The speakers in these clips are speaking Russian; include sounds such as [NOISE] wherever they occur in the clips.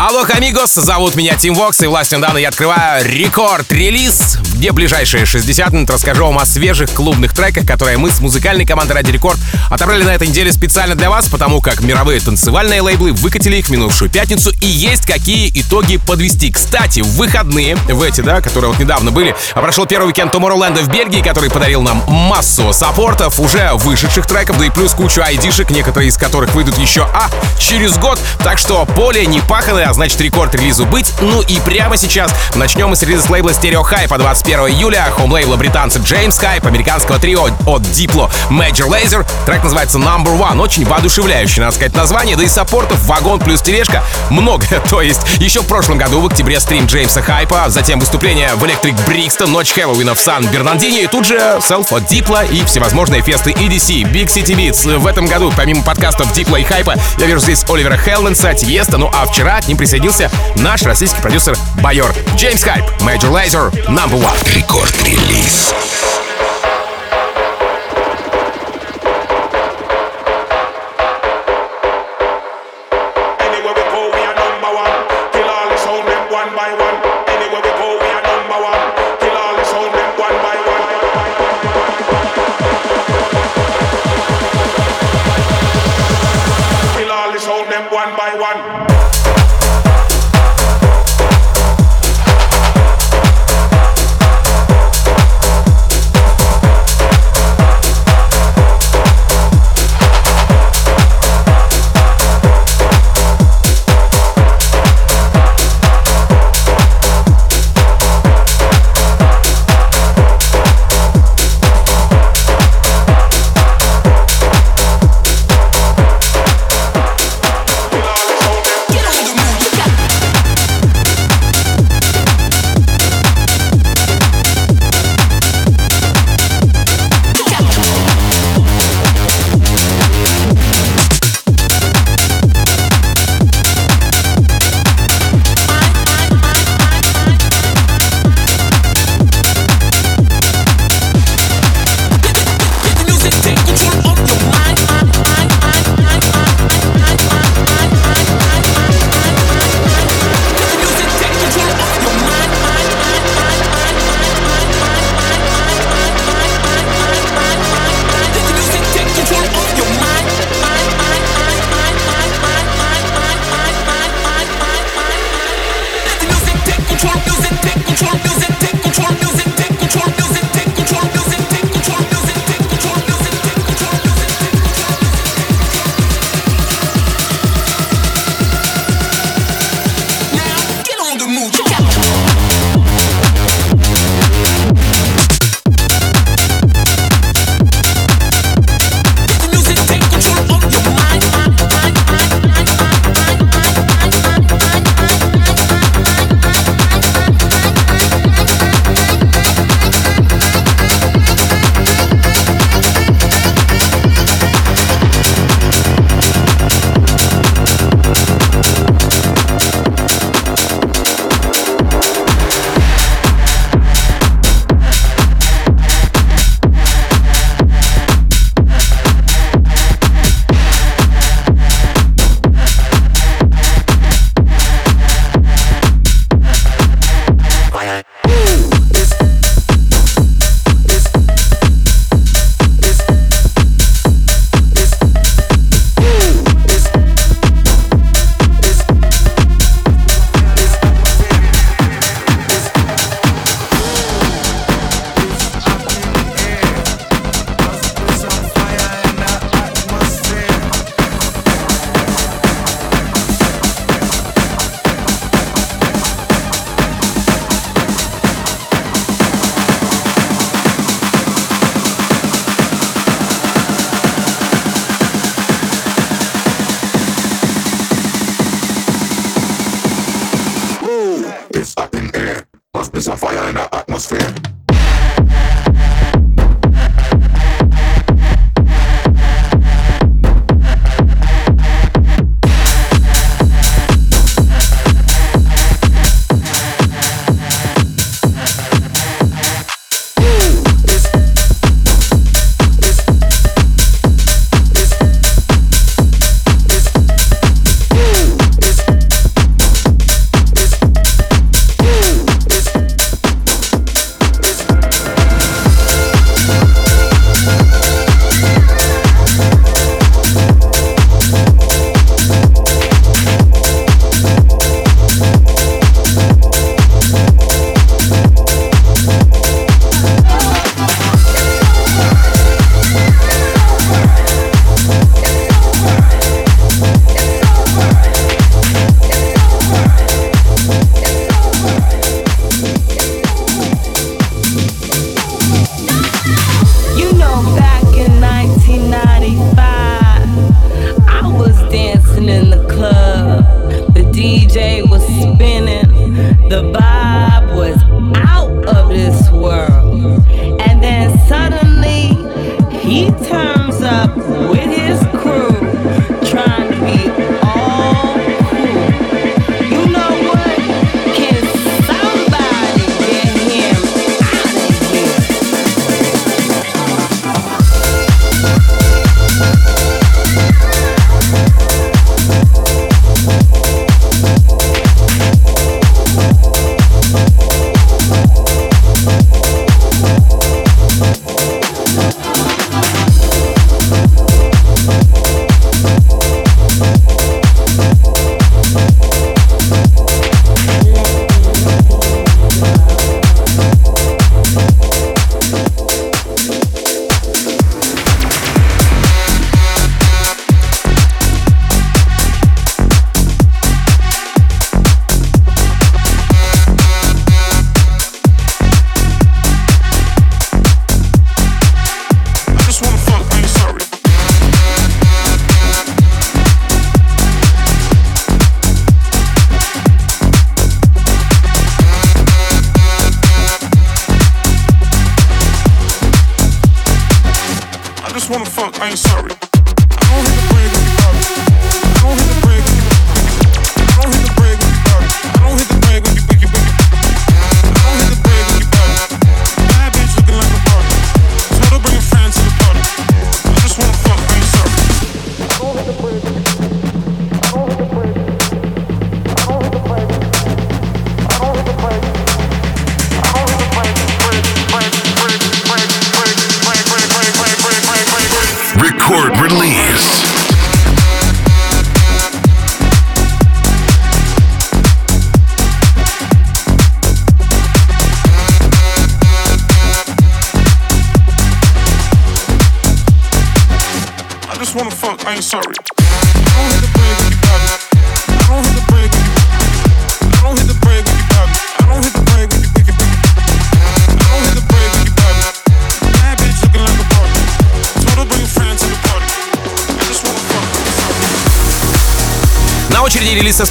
Алло, амигос, зовут меня Тим Вокс, и властью, недавно я открываю рекорд-релиз, где ближайшие 60 минут расскажу вам о свежих клубных треках, которые мы с музыкальной командой Радио Рекорд отобрали на этой неделе специально для вас, потому как мировые танцевальные лейблы выкатили их в минувшую пятницу, и есть какие итоги подвести. Кстати, в выходные, в эти, да, которые вот недавно были, прошел первый уикенд Tomorrowland в Бельгии, который подарил нам массу саппортов, уже вышедших треков, да и плюс кучу айдишек, некоторые из которых выйдут еще, а, через год, так что поле не паханое, а значит рекорд релизу быть. Ну и прямо сейчас начнем с релиза лейбла Stereo Hype 21 июля, хоум лейбла британца James Hype, американского трио от Diplo Major Laser. Трек называется Number One, очень воодушевляющий, надо сказать, название, да и саппортов, вагон плюс тележка много. [LAUGHS] То есть еще в прошлом году в октябре стрим Джеймса Хайпа, затем выступление в Electric Brixton, ночь Хэллоуина в Сан-Бернандине, и тут же Self от Diplo и всевозможные фесты EDC, Big City Beats. В этом году, помимо подкастов Diplo и Хайпа, я вижу здесь Оливера Хелленса, Тиеста, ну а вчера к ним присоединился наш российский продюсер Байор. Джеймс Хайп, Major Laser, Number One. Рекорд-релиз.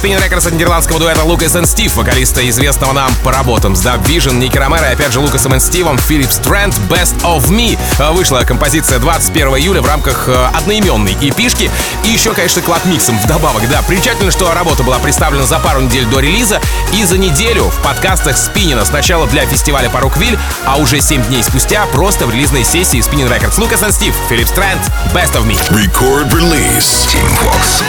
Spinning Records от нидерландского дуэта Лукас и Стив, вокалиста известного нам по работам с Dub Vision, Ники Ромеро и опять же Лукасом и Стивом, Филипп Стрэнд, Best of Me. Э, вышла композиция 21 июля в рамках э, одноименной эпишки и еще, конечно, клад миксом вдобавок. Да, примечательно, что работа была представлена за пару недель до релиза и за неделю в подкастах Спинина сначала для фестиваля Паруквиль, а уже 7 дней спустя просто в релизной сессии Spinning Records. Лукас и Стив, Филипп Стрэнд, Best of Me. Record release. Team Fox.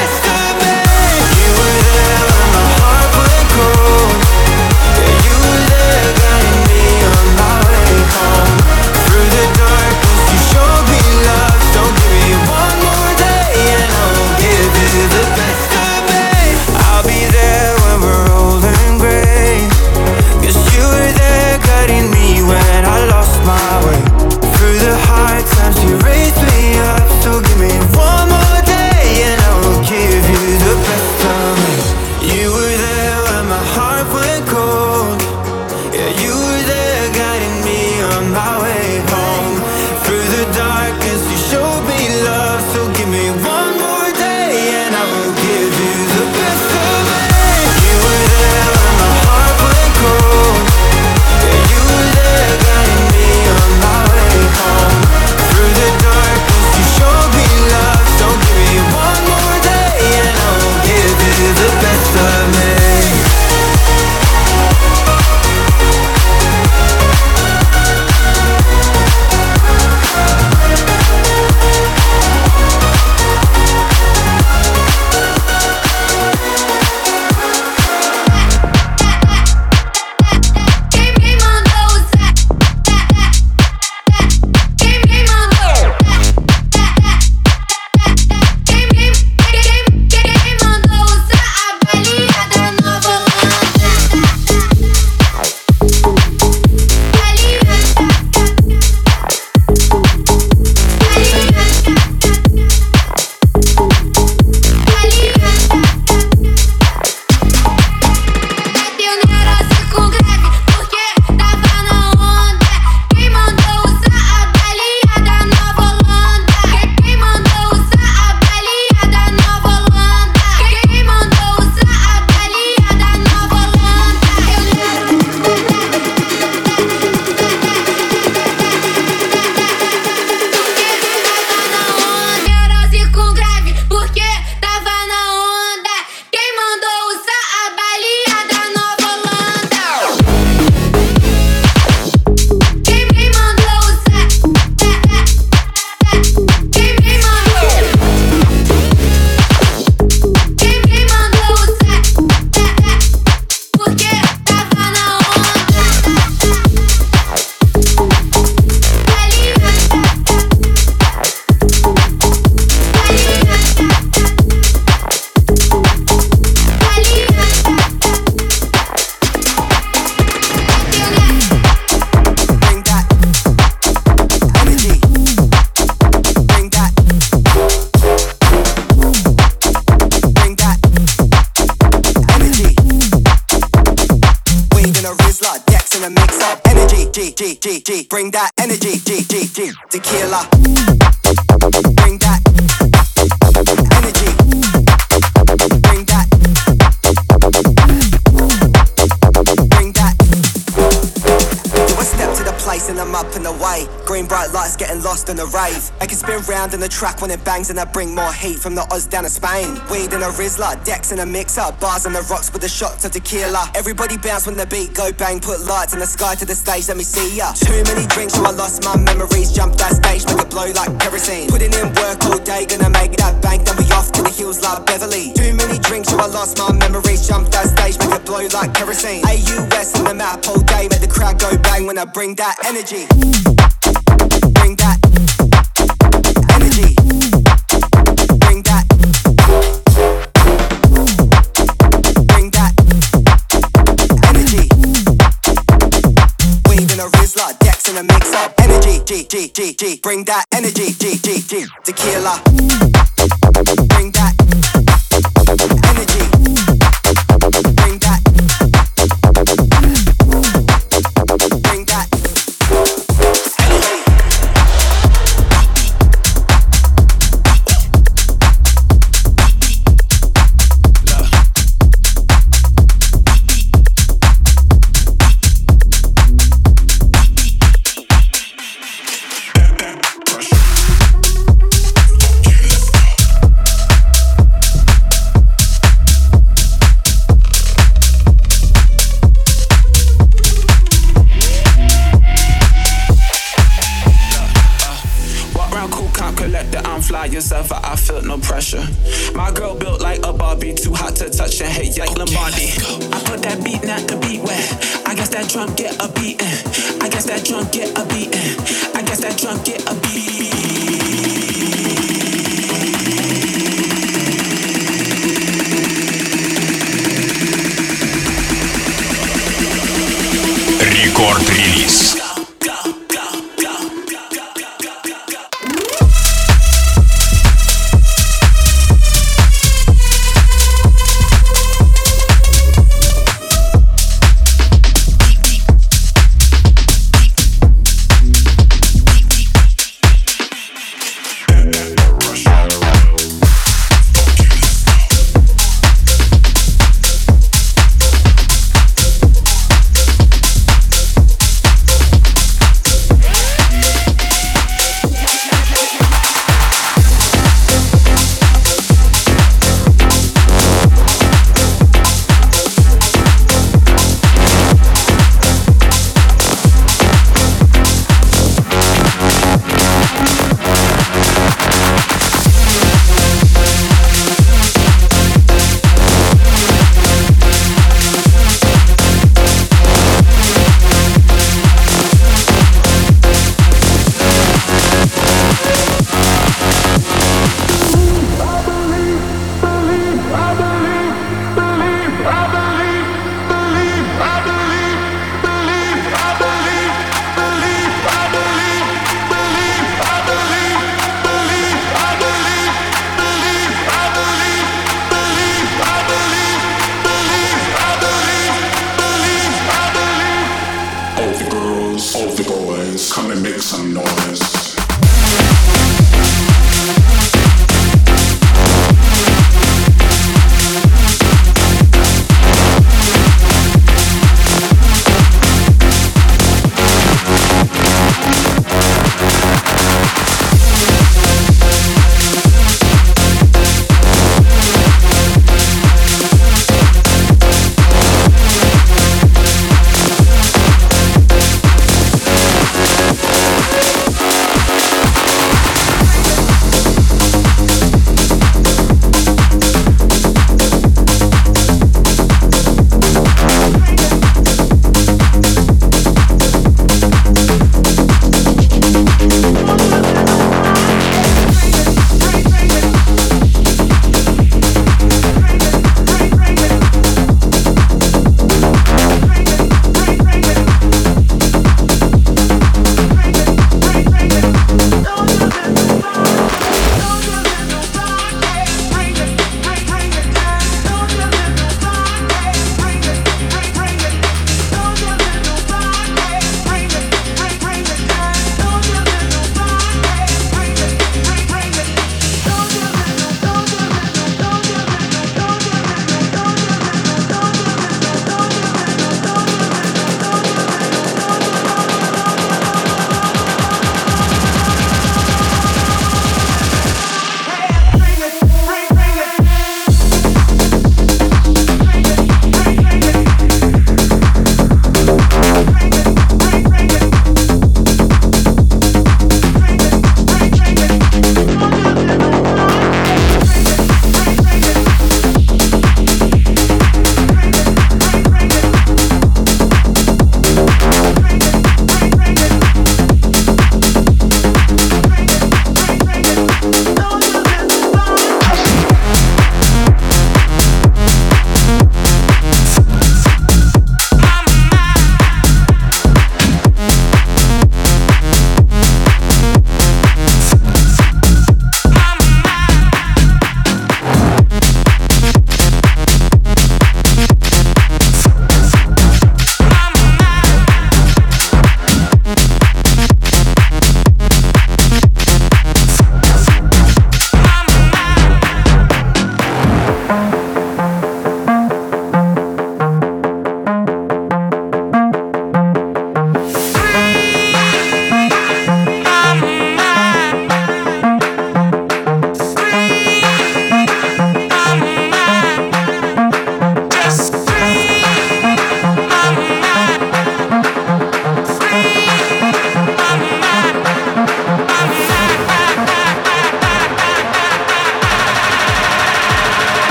Lost in the rave. I can spin round in the track when it bangs and I bring more heat from the Oz down to Spain. Weed in a Rizla, decks in a mixer, bars on the rocks with the shots of tequila. Everybody bounce when the beat go bang, put lights in the sky to the stage, let me see ya. Too many drinks, so I lost my memories. Jump that stage, make it blow like kerosene. Putting in work all day, gonna make that bank, then we off to the hills like Beverly. Too many drinks, so I lost my memories. Jump that stage, make it blow like kerosene. AUS in the map all day, make the crowd go bang when I bring that energy. Bring that G, G. Bring that energy, G, G, G. Tequila.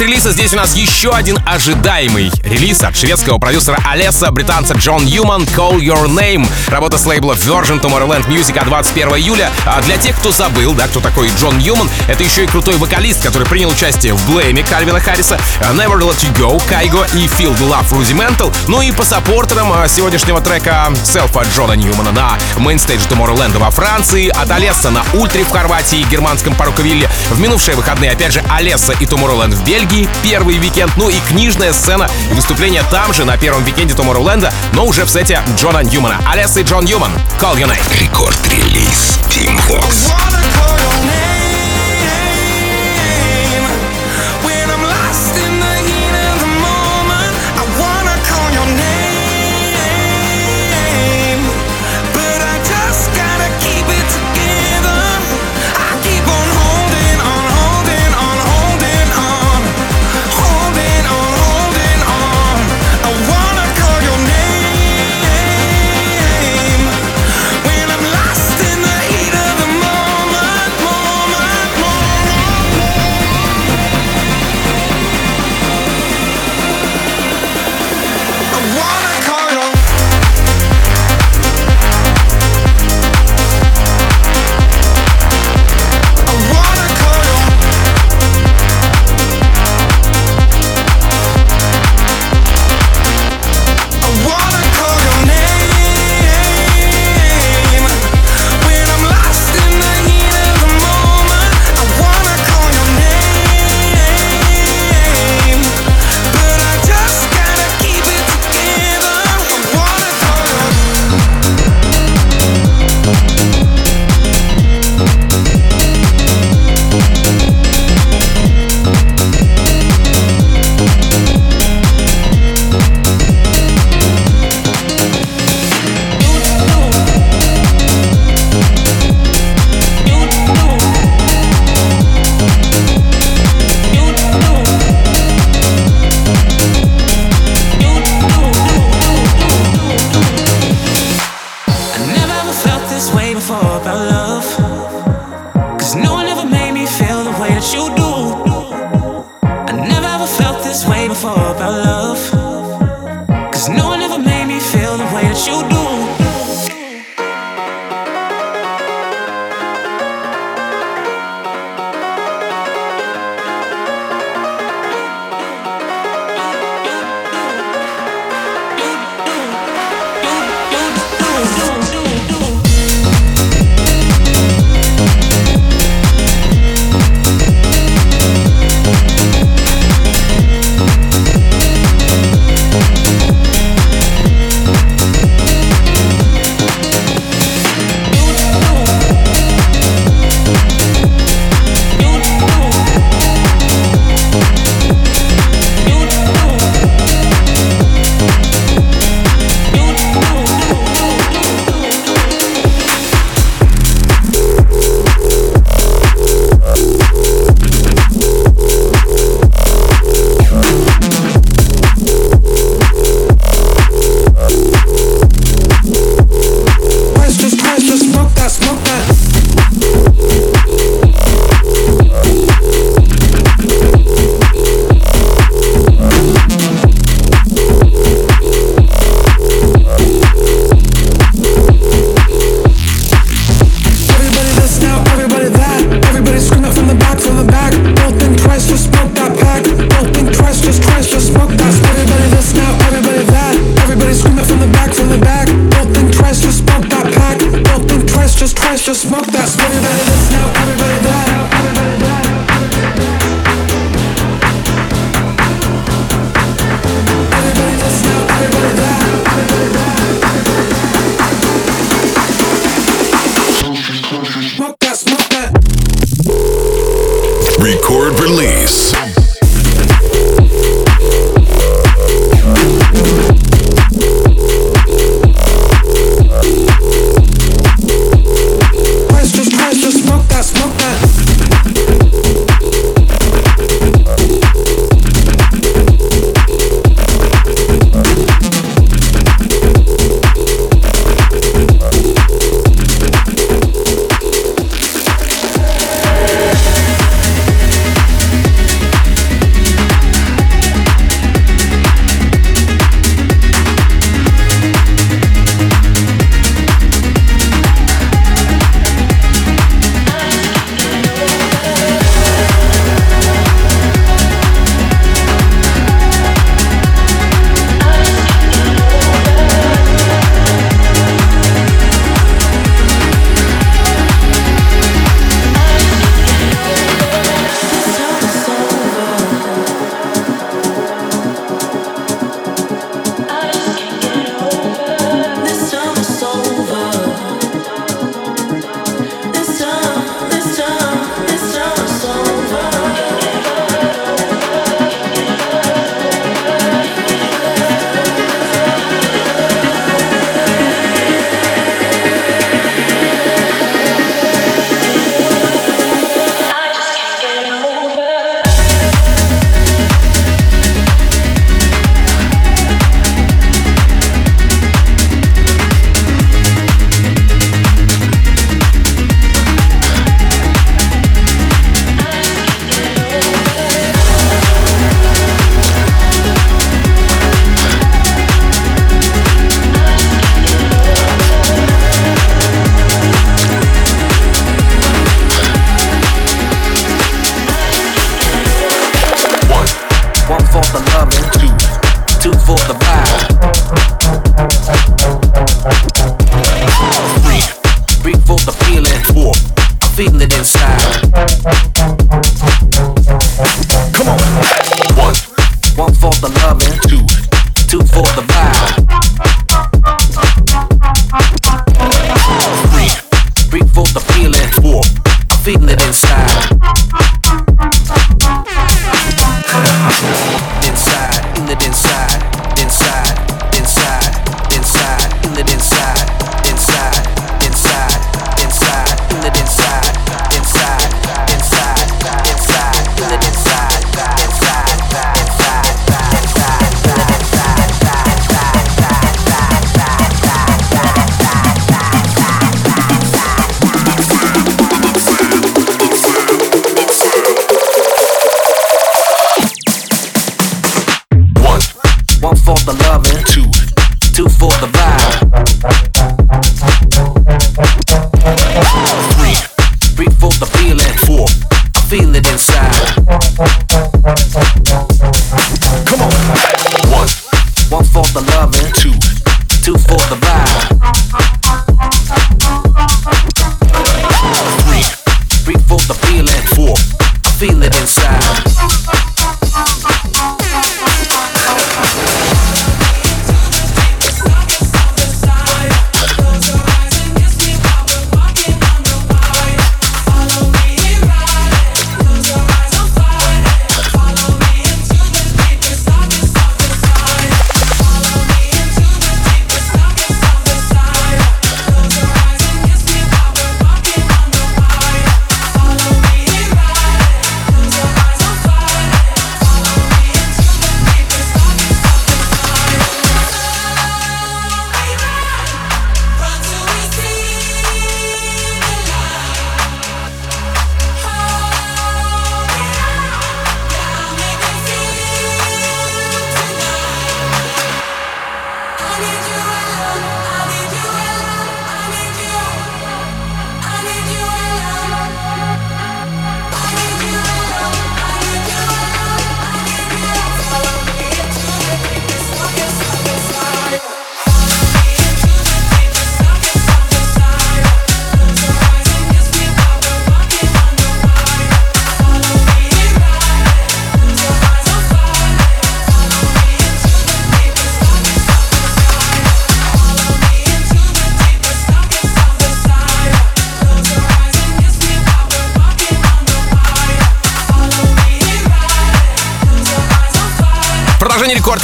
Релиза. Здесь у нас еще один ожидаемый релиз от шведского продюсера Алессо, британца Джон Ньюман «Call Your Name». Работа с лейбла Virgin, Tomorrowland Music от 21 июля. А для тех, кто забыл, да, кто такой Джон Ньюман, это еще и крутой вокалист, который принял участие в Blame Кальвина Харриса, Never Let You Go, Кайго и the Love Rudimental. Ну и по саппортерам, а, сегодняшнего трека от Джона Ньюмана на mainstage Tomorrowland во Франции, от Алессо на Ультре в Хорватии и германском Parookaville. В минувшие выходные опять же Алессо и Tomorrowland в Бельгии, первый уикенд, ну и книжная сцена и выступление там же на первом уикенде Tomorrowland, но уже в сете Джона Ньюмана. Алессо и Джон Ньюман. Call your name. Рекорд-релиз Тим Вокс.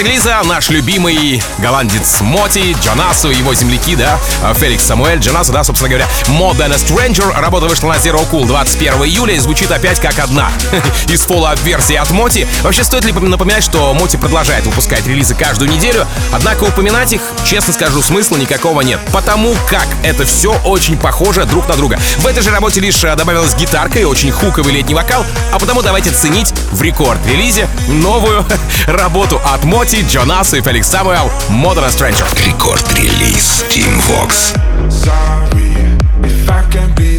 релиза наш любимый голландец Моти, Джонасу, его земляки, да, а, Феликс Самуэль, Джонасу, да, собственно говоря, More Than a Stranger. Работа вышла на Zero Cool 21 июля и звучит опять как одна. [LAUGHS] Из фола версии от Моти. Вообще, стоит ли напоминать, что Моти продолжает выпускать релизы каждую неделю, однако упоминать их, честно скажу, смысла никакого нет, потому как это все очень похоже друг на друга. В этой же работе лишь э, добавилась гитарка и очень хуковый летний вокал, а потому давайте ценить в рекорд-релизе новую [LAUGHS] работу от Моти Кости, Джо Нас и Феликс Самуэл «Modern Stranger». Рекорд-релиз Team Vox. Sorry if I can be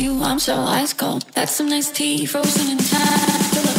you, I'm so ice cold. That's some nice tea, frozen in time.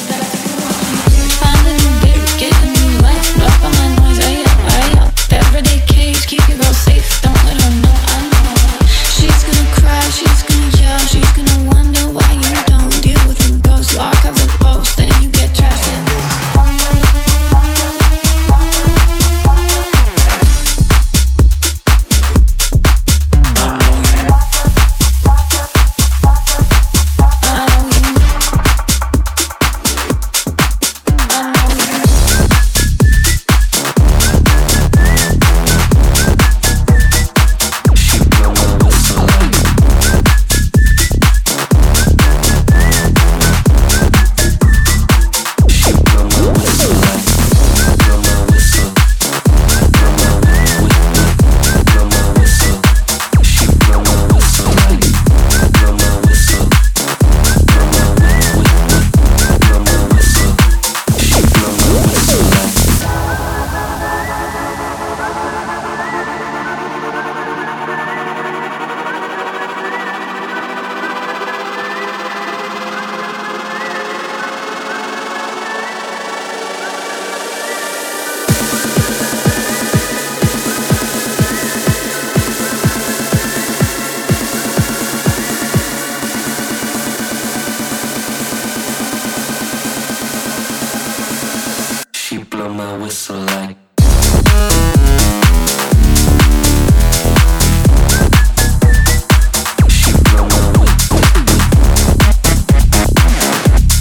my whistle like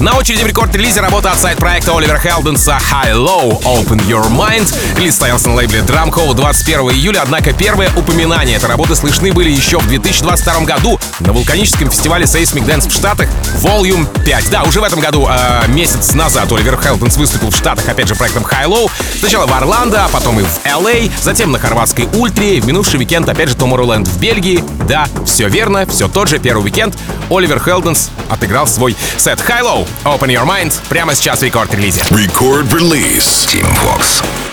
На очереди в рекорд-релизе работа от сайт-проекта Оливера Хелденса High Low Open Your Mind. Релиз стоялся на лейбле Drum Code 21 июля, однако первые упоминания этой работы слышны были еще в 2022 году на вулканическом фестивале Seismic Dance в Штатах Volume 5. Да, уже в этом году, э, месяц назад, Оливер Хелденс выступил в Штатах, опять же, проектом High Low. Сначала в Орландо, а потом и в LA, затем на хорватской Ультре, в минувший уикенд, опять же, Tomorrowland в Бельгии. Да, все верно, все тот же первый уикенд. Оливер Хелденс отыграл свой сет High Low. Open Your Mind прямо сейчас в рекорд-релизе. Record release. Team Vox.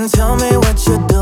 and tell me what you're doing.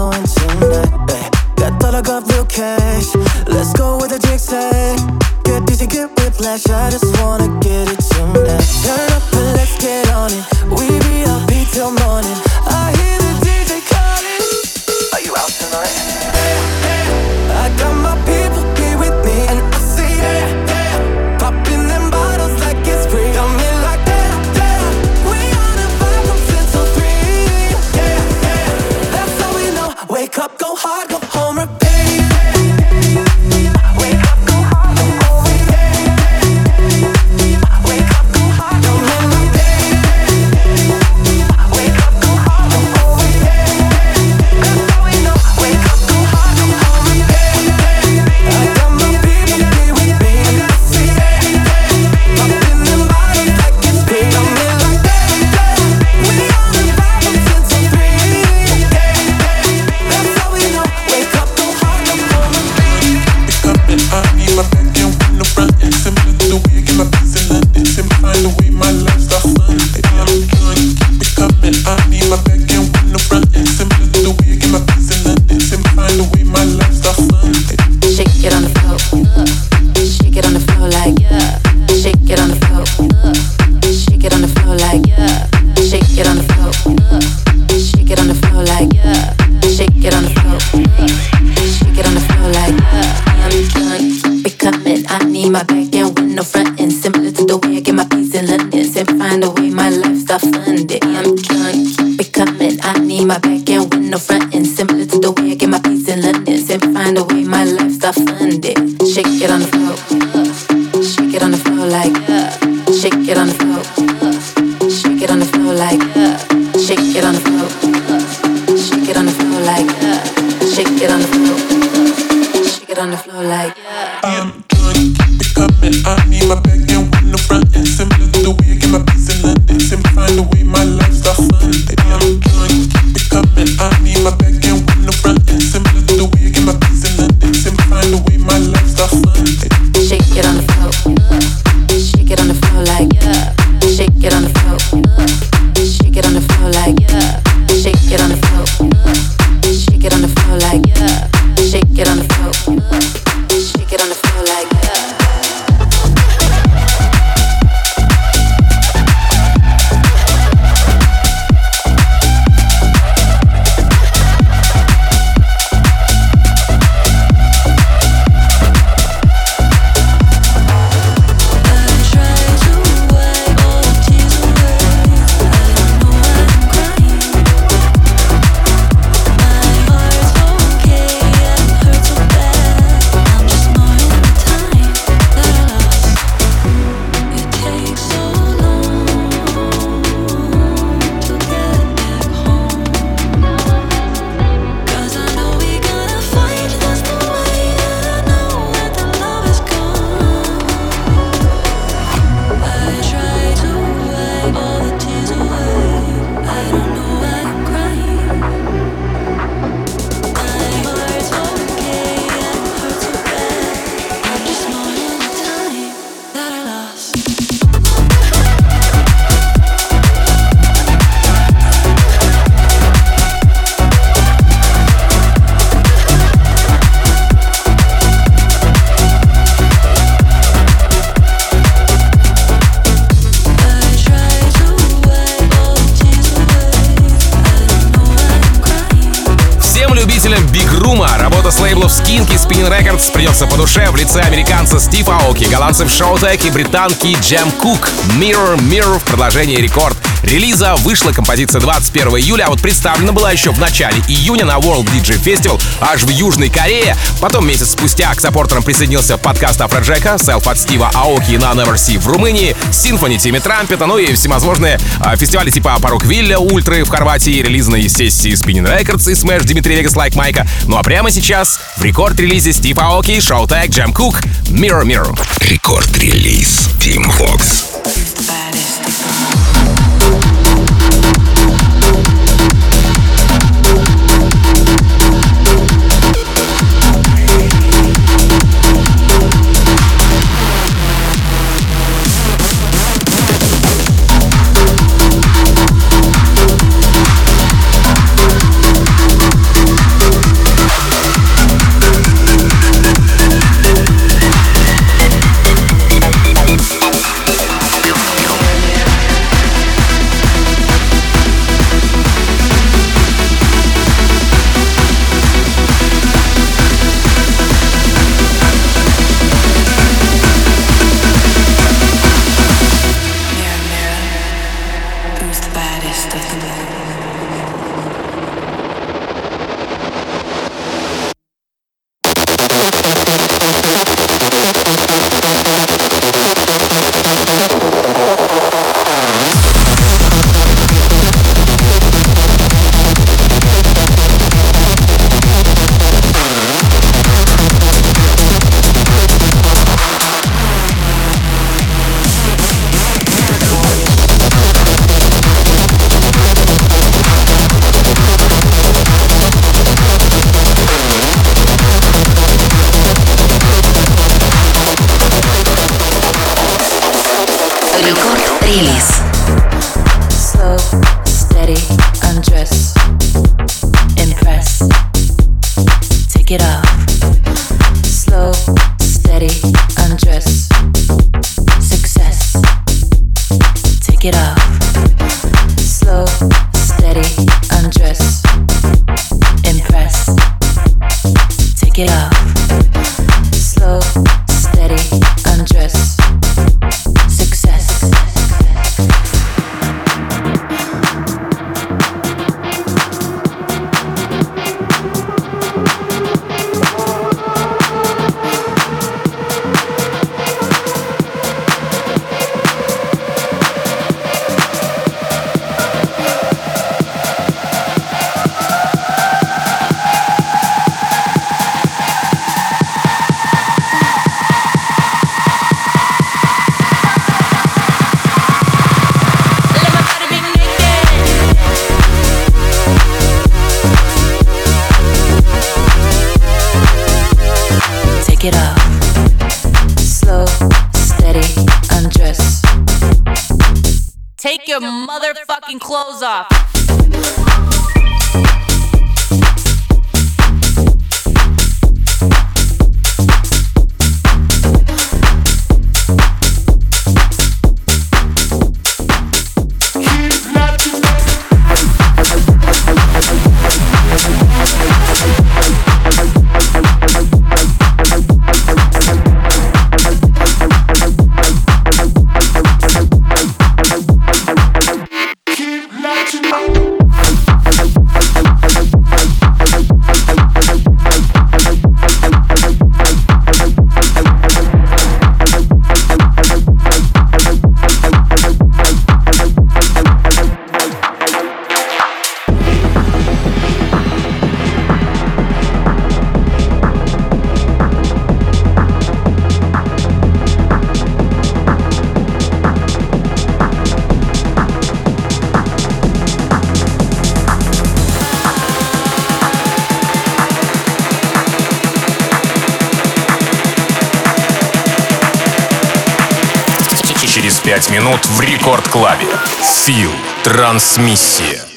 Spinnin' Records придется по душе в лице американца Стив Аоки, голландцев Showtek и британки Джем Кук. Mirror Mirror в продолжении рекорд релиза вышла композиция 21 июля, а вот представлена была еще в начале июня на World DJ Festival аж в Южной Корее. Потом месяц спустя к саппортерам присоединился подкаст Афроджека, сет от Стива Аоки на Neversea в Румынии, Symphony Тимми Трампета, ну и всевозможные а, фестивали типа Parookaville, Ультры в Хорватии, релизные сессии Spinnin' Records и Smash Димитри Вегас Лайк Майка. Ну а прямо сейчас в рекорд-релизе Стив Аоки, Showtek, Джем Кук, Mirror Mirror. Рекорд-релиз Team. Who's Фил. Трансмиссия.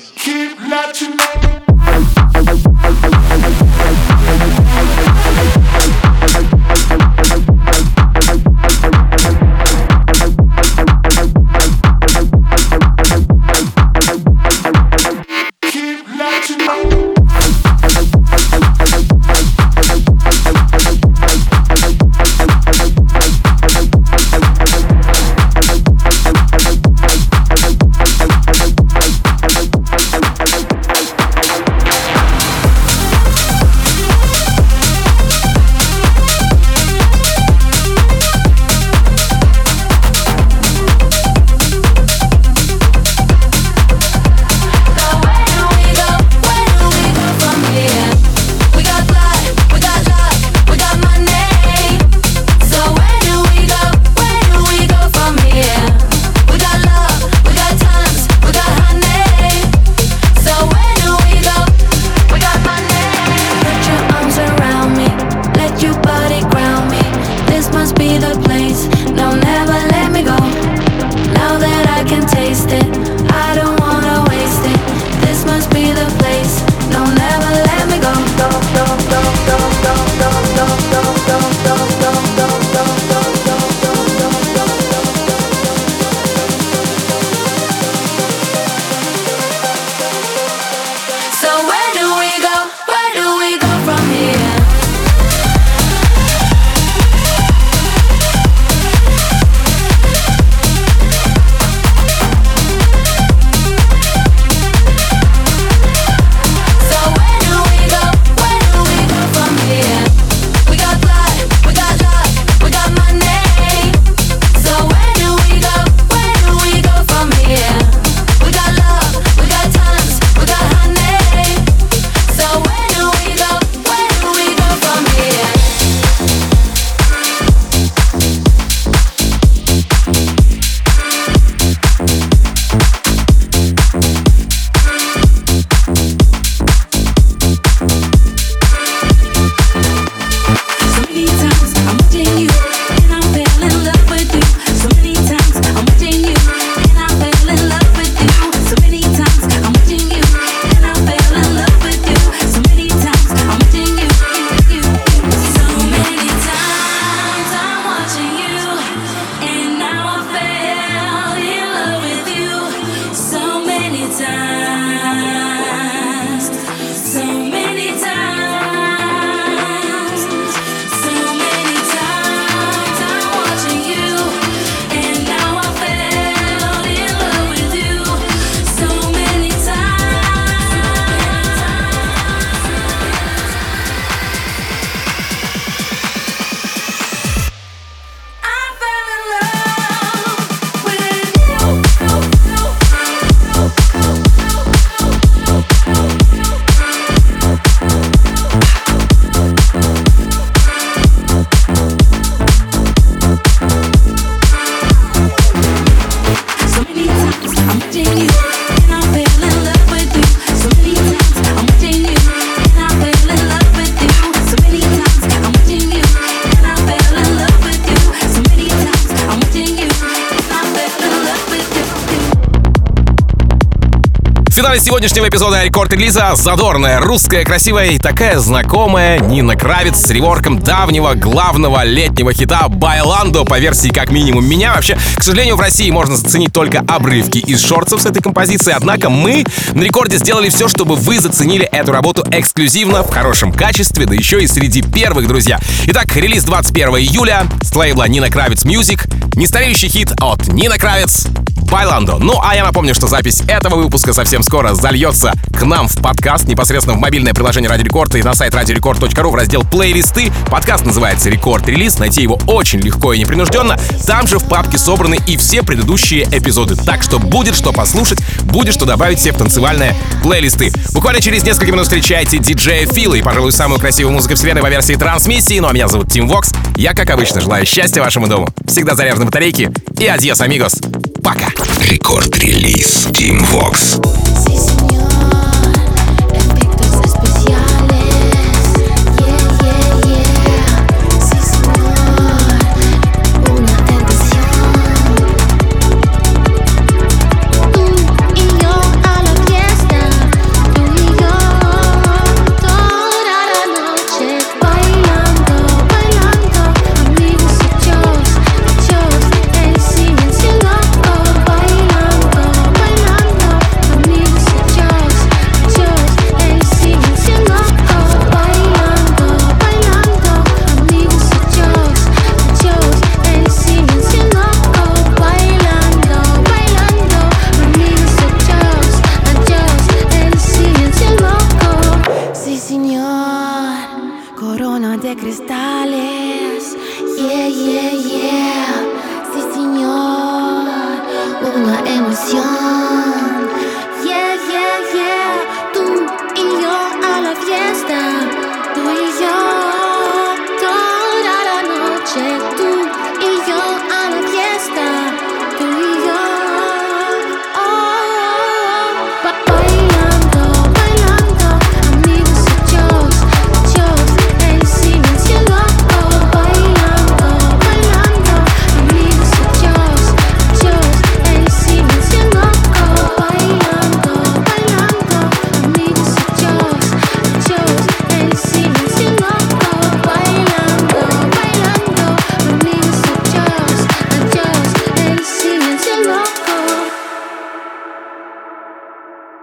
Сегодняшнего эпизода рекорд-релиза задорная, русская, красивая и такая знакомая Нина Кравец с реворком давнего главного летнего хита «Байландо» по версии как минимум меня. Вообще, к сожалению, в России можно заценить только обрывки из шорцев с этой композиции, однако мы на рекорде сделали все, чтобы вы заценили эту работу эксклюзивно, в хорошем качестве, да еще и среди первых, друзья. Итак, релиз 21 июля с лейбла Нина Кравец Music, нестареющий хит от Нина Кравец Bailando. Ну, а я напомню, что запись этого выпуска совсем скоро зальется к нам в подкаст, непосредственно в мобильное приложение Радио Рекорд и на сайт радиорекорд.ру в раздел плейлисты. Подкаст называется Рекорд Релиз. Найти его очень легко и непринужденно. Там же в папке собраны и все предыдущие эпизоды. Так что будет что послушать, будет что добавить себе в танцевальные плейлисты. Буквально через несколько минут встречайте диджея Фила и, пожалуй, самую красивую музыку вселенной по версии Трансмиссии. Ну а меня зовут Тим Вокс. Я, как обычно, желаю счастья вашему дому. Всегда заряжены батарейки. И адьос, амигос. Пока. Рекорд-релиз Team Vox.